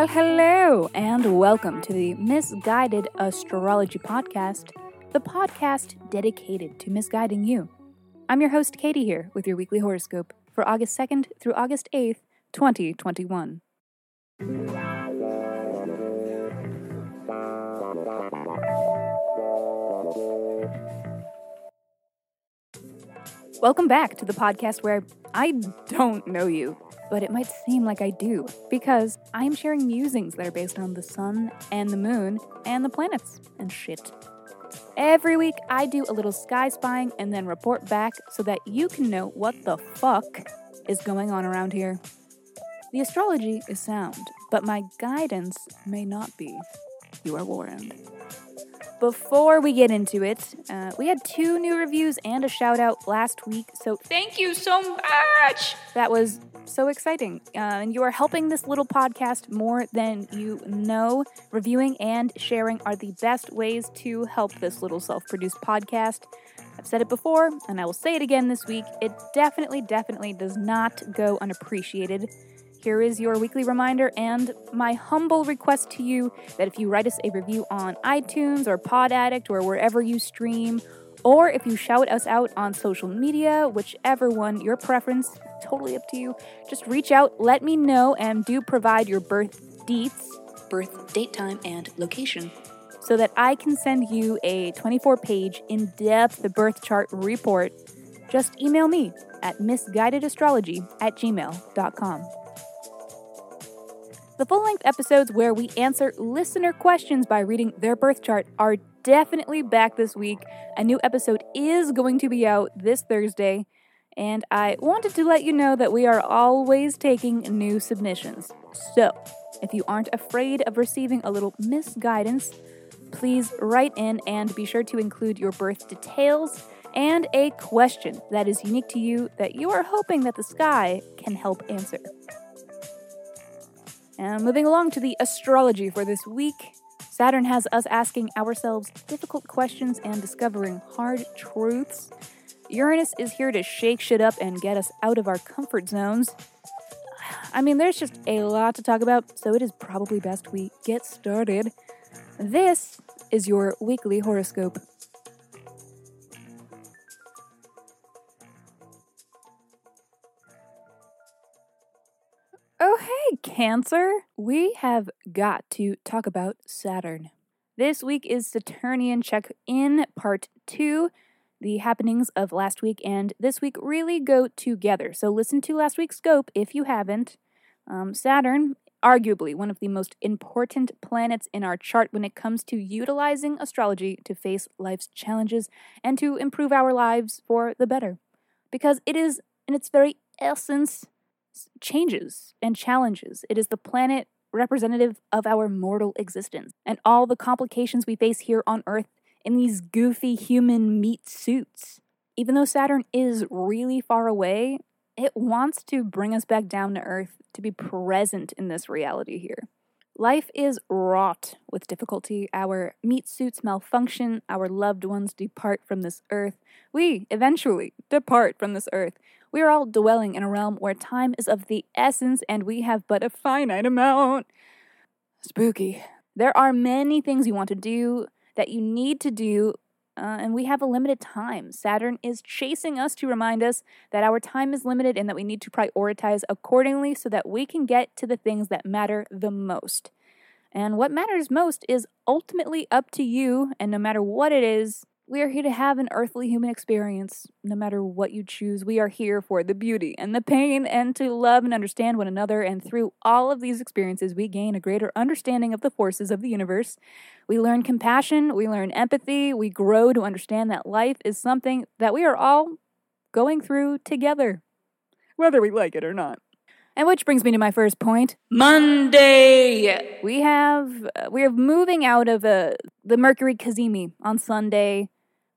Well, hello, and welcome to the Misguided Astrology Podcast, the podcast dedicated to misguiding you. I'm your host, Katie, here with your weekly horoscope for August 2nd through August 8th, 2021. Welcome back to the podcast where I don't know you, but it might seem like I do, because I am sharing musings that are based on the sun and the moon and the planets and shit. Every week, I do a little sky spying and then report back so that you can know what the fuck is going on around here. The astrology is sound, but my guidance may not be. You are warned. Before we get into it, uh, we had two new reviews and a shout out last week, so thank you so much! That was so exciting. Uh, and you are helping this little podcast more than you know. Reviewing and sharing are the best ways to help this little self produced podcast. I've said it before, and I will say it again this week. It definitely, definitely does not go unappreciated. Here is your weekly reminder and my humble request to you that if you write us a review on iTunes or Pod Addict or wherever you stream, or if you shout us out on social media, whichever one your preference, totally up to you, just reach out, let me know, and do provide your birth deets, birth date time, and location so that I can send you a 24 page, in depth birth chart report. Just email me at misguidedastrology at gmail.com. The full length episodes where we answer listener questions by reading their birth chart are definitely back this week. A new episode is going to be out this Thursday, and I wanted to let you know that we are always taking new submissions. So, if you aren't afraid of receiving a little misguidance, please write in and be sure to include your birth details and a question that is unique to you that you are hoping that the sky can help answer. And moving along to the astrology for this week, Saturn has us asking ourselves difficult questions and discovering hard truths. Uranus is here to shake shit up and get us out of our comfort zones. I mean, there's just a lot to talk about, so it is probably best we get started. This is your weekly horoscope. Oh, hey, Cancer! We have got to talk about Saturn. This week is Saturnian check in part two. The happenings of last week and this week really go together. So listen to last week's scope if you haven't. Um, Saturn, arguably one of the most important planets in our chart when it comes to utilizing astrology to face life's challenges and to improve our lives for the better. Because it is, in its very essence, changes and challenges. It is the planet representative of our mortal existence and all the complications we face here on Earth in these goofy human meat suits. Even though Saturn is really far away, it wants to bring us back down to Earth to be present in this reality here. Life is wrought with difficulty. Our meat suits malfunction. Our loved ones depart from this earth. We eventually depart from this earth. We are all dwelling in a realm where time is of the essence and we have but a finite amount. Spooky. There are many things you want to do that you need to do, uh, and we have a limited time. Saturn is chasing us to remind us that our time is limited and that we need to prioritize accordingly so that we can get to the things that matter the most. And what matters most is ultimately up to you, and no matter what it is, we are here to have an earthly human experience. No matter what you choose, we are here for the beauty and the pain and to love and understand one another. And through all of these experiences, we gain a greater understanding of the forces of the universe. We learn compassion, we learn empathy, we grow to understand that life is something that we are all going through together, whether we like it or not. And which brings me to my first point. Monday. We have uh, we are moving out of uh, the Mercury Cazimi on Sunday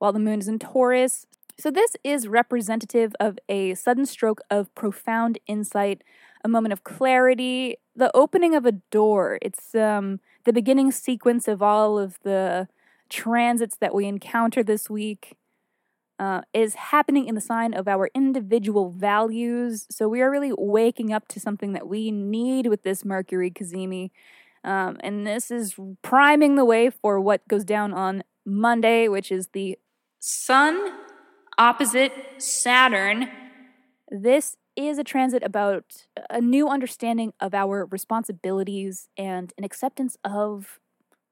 while the moon is in Taurus. So, this is representative of a sudden stroke of profound insight, a moment of clarity, the opening of a door. It's um, the beginning sequence of all of the transits that we encounter this week. uh, is happening in the sign of our individual values. So we are really waking up to something that we need with this Mercury Cazimi. Um, and this is priming the way for what goes down on Monday, which is the Sun opposite Saturn. This is a transit about a new understanding of our responsibilities and an acceptance of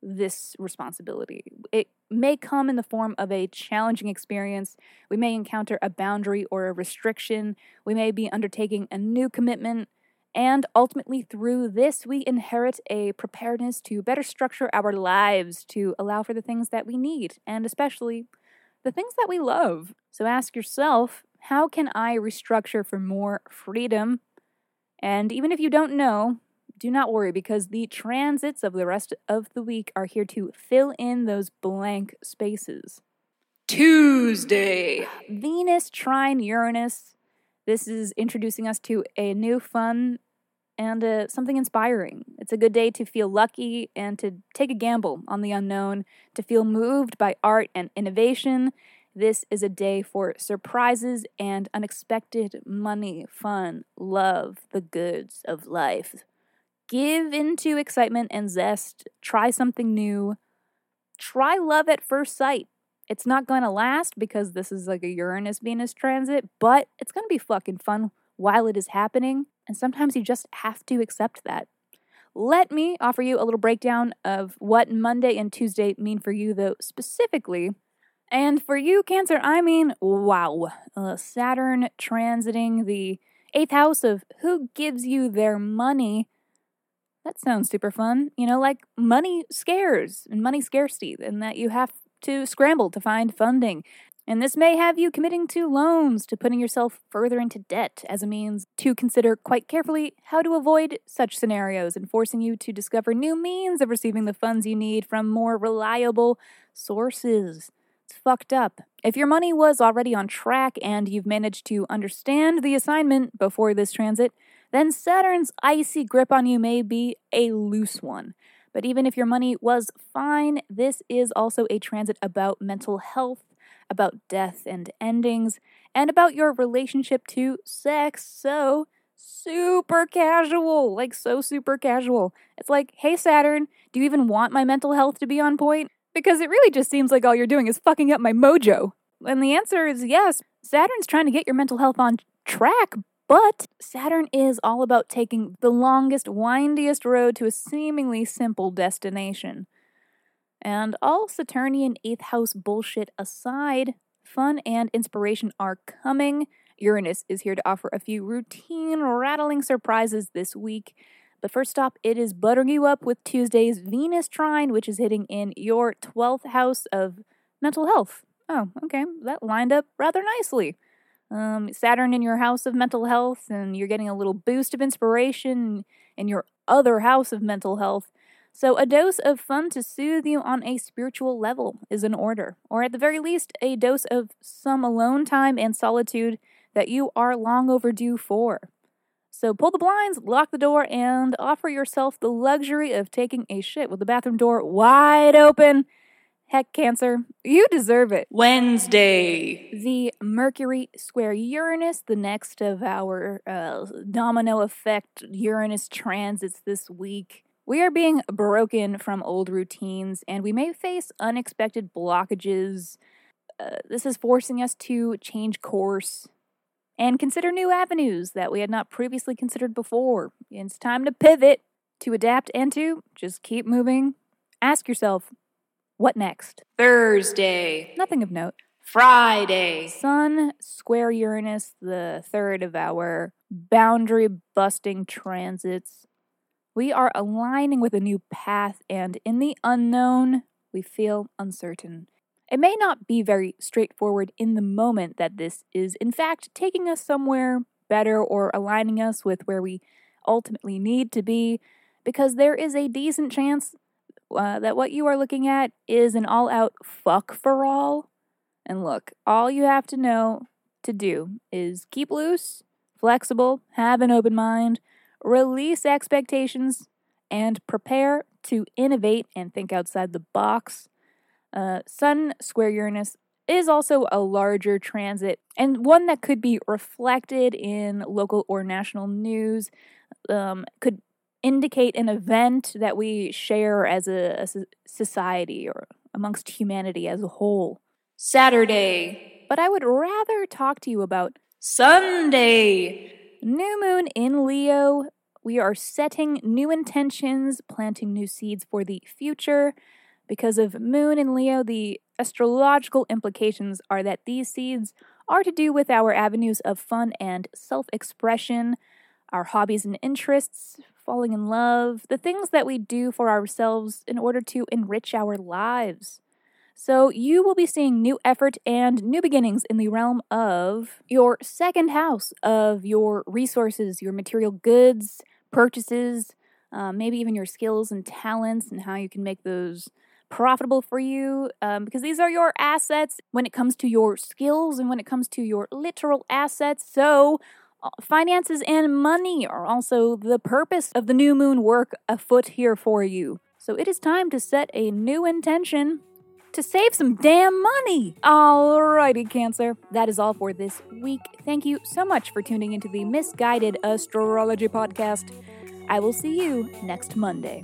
this responsibility. It may come in the form of a challenging experience. We may encounter a boundary or a restriction. We may be undertaking a new commitment. And ultimately, through this, we inherit a preparedness to better structure our lives to allow for the things that we need, and especially the things that we love. So ask yourself how can I restructure for more freedom? And even if you don't know, do not worry because the transits of the rest of the week are here to fill in those blank spaces. Tuesday, Venus trine Uranus. This is introducing us to a new fun and uh, something inspiring. It's a good day to feel lucky and to take a gamble on the unknown, to feel moved by art and innovation. This is a day for surprises and unexpected money, fun, love, the goods of life give into excitement and zest. Try something new. Try love at first sight. It's not going to last because this is like a Uranus Venus transit, but it's going to be fucking fun while it is happening. And sometimes you just have to accept that. Let me offer you a little breakdown of what Monday and Tuesday mean for you, though, specifically. And for you, Cancer, I mean, wow. Uh, Saturn transiting the eighth house of who gives you their money that sounds super fun. You know, like money scares and money scarcity, and that you have to scramble to find funding. And this may have you committing to loans, to putting yourself further into debt as a means to consider quite carefully how to avoid such scenarios and forcing you to discover new means of receiving the funds you need from more reliable sources. It's fucked up. If your money was already on track and you've managed to understand the assignment before this transit, then Saturn's icy grip on you may be a loose one. But even if your money was fine, this is also a transit about mental health, about death and endings, and about your relationship to sex. So, super casual, like so super casual. It's like, hey, Saturn, do you even want my mental health to be on point? Because it really just seems like all you're doing is fucking up my mojo. And the answer is yes. Saturn's trying to get your mental health on track, but Saturn is all about taking the longest, windiest road to a seemingly simple destination. And all Saturnian 8th house bullshit aside, fun and inspiration are coming. Uranus is here to offer a few routine, rattling surprises this week. But first stop, it is buttering you up with Tuesday's Venus trine, which is hitting in your 12th house of mental health. Oh, okay, that lined up rather nicely um, Saturn in your house of mental health, and you're getting a little boost of inspiration in your other house of mental health. So, a dose of fun to soothe you on a spiritual level is in order, or at the very least, a dose of some alone time and solitude that you are long overdue for. So, pull the blinds, lock the door, and offer yourself the luxury of taking a shit with the bathroom door wide open Heck, Cancer, you deserve it. Wednesday. The Mercury square Uranus, the next of our uh, domino effect Uranus transits this week. We are being broken from old routines and we may face unexpected blockages. Uh, this is forcing us to change course and consider new avenues that we had not previously considered before. It's time to pivot, to adapt, and to just keep moving. Ask yourself what next? Thursday. Nothing of note. Friday. Sun square Uranus, the third of our boundary busting transits. We are aligning with a new path, and in the unknown, we feel uncertain. It may not be very straightforward in the moment that this is, in fact, taking us somewhere better or aligning us with where we ultimately need to be, because there is a decent chance uh, that what you are looking at is an all out fuck for all. And look, all you have to know to do is keep loose, flexible, have an open mind, release expectations, and prepare to innovate and think outside the box. Uh, Sun square Uranus is also a larger transit and one that could be reflected in local or national news, um, could indicate an event that we share as a, a society or amongst humanity as a whole. Saturday. But I would rather talk to you about Sunday. New moon in Leo. We are setting new intentions, planting new seeds for the future. Because of moon in Leo, the astrological implications are that these seeds are to do with our avenues of fun and self expression, our hobbies and interests, falling in love, the things that we do for ourselves in order to enrich our lives. So, you will be seeing new effort and new beginnings in the realm of your second house, of your resources, your material goods, purchases, uh, maybe even your skills and talents, and how you can make those profitable for you um, because these are your assets when it comes to your skills and when it comes to your literal assets. So, uh, finances and money are also the purpose of the new moon work afoot here for you. So, it is time to set a new intention to save some damn money. Alrighty, Cancer. That is all for this week. Thank you so much for tuning into the Misguided Astrology Podcast. I will see you next Monday.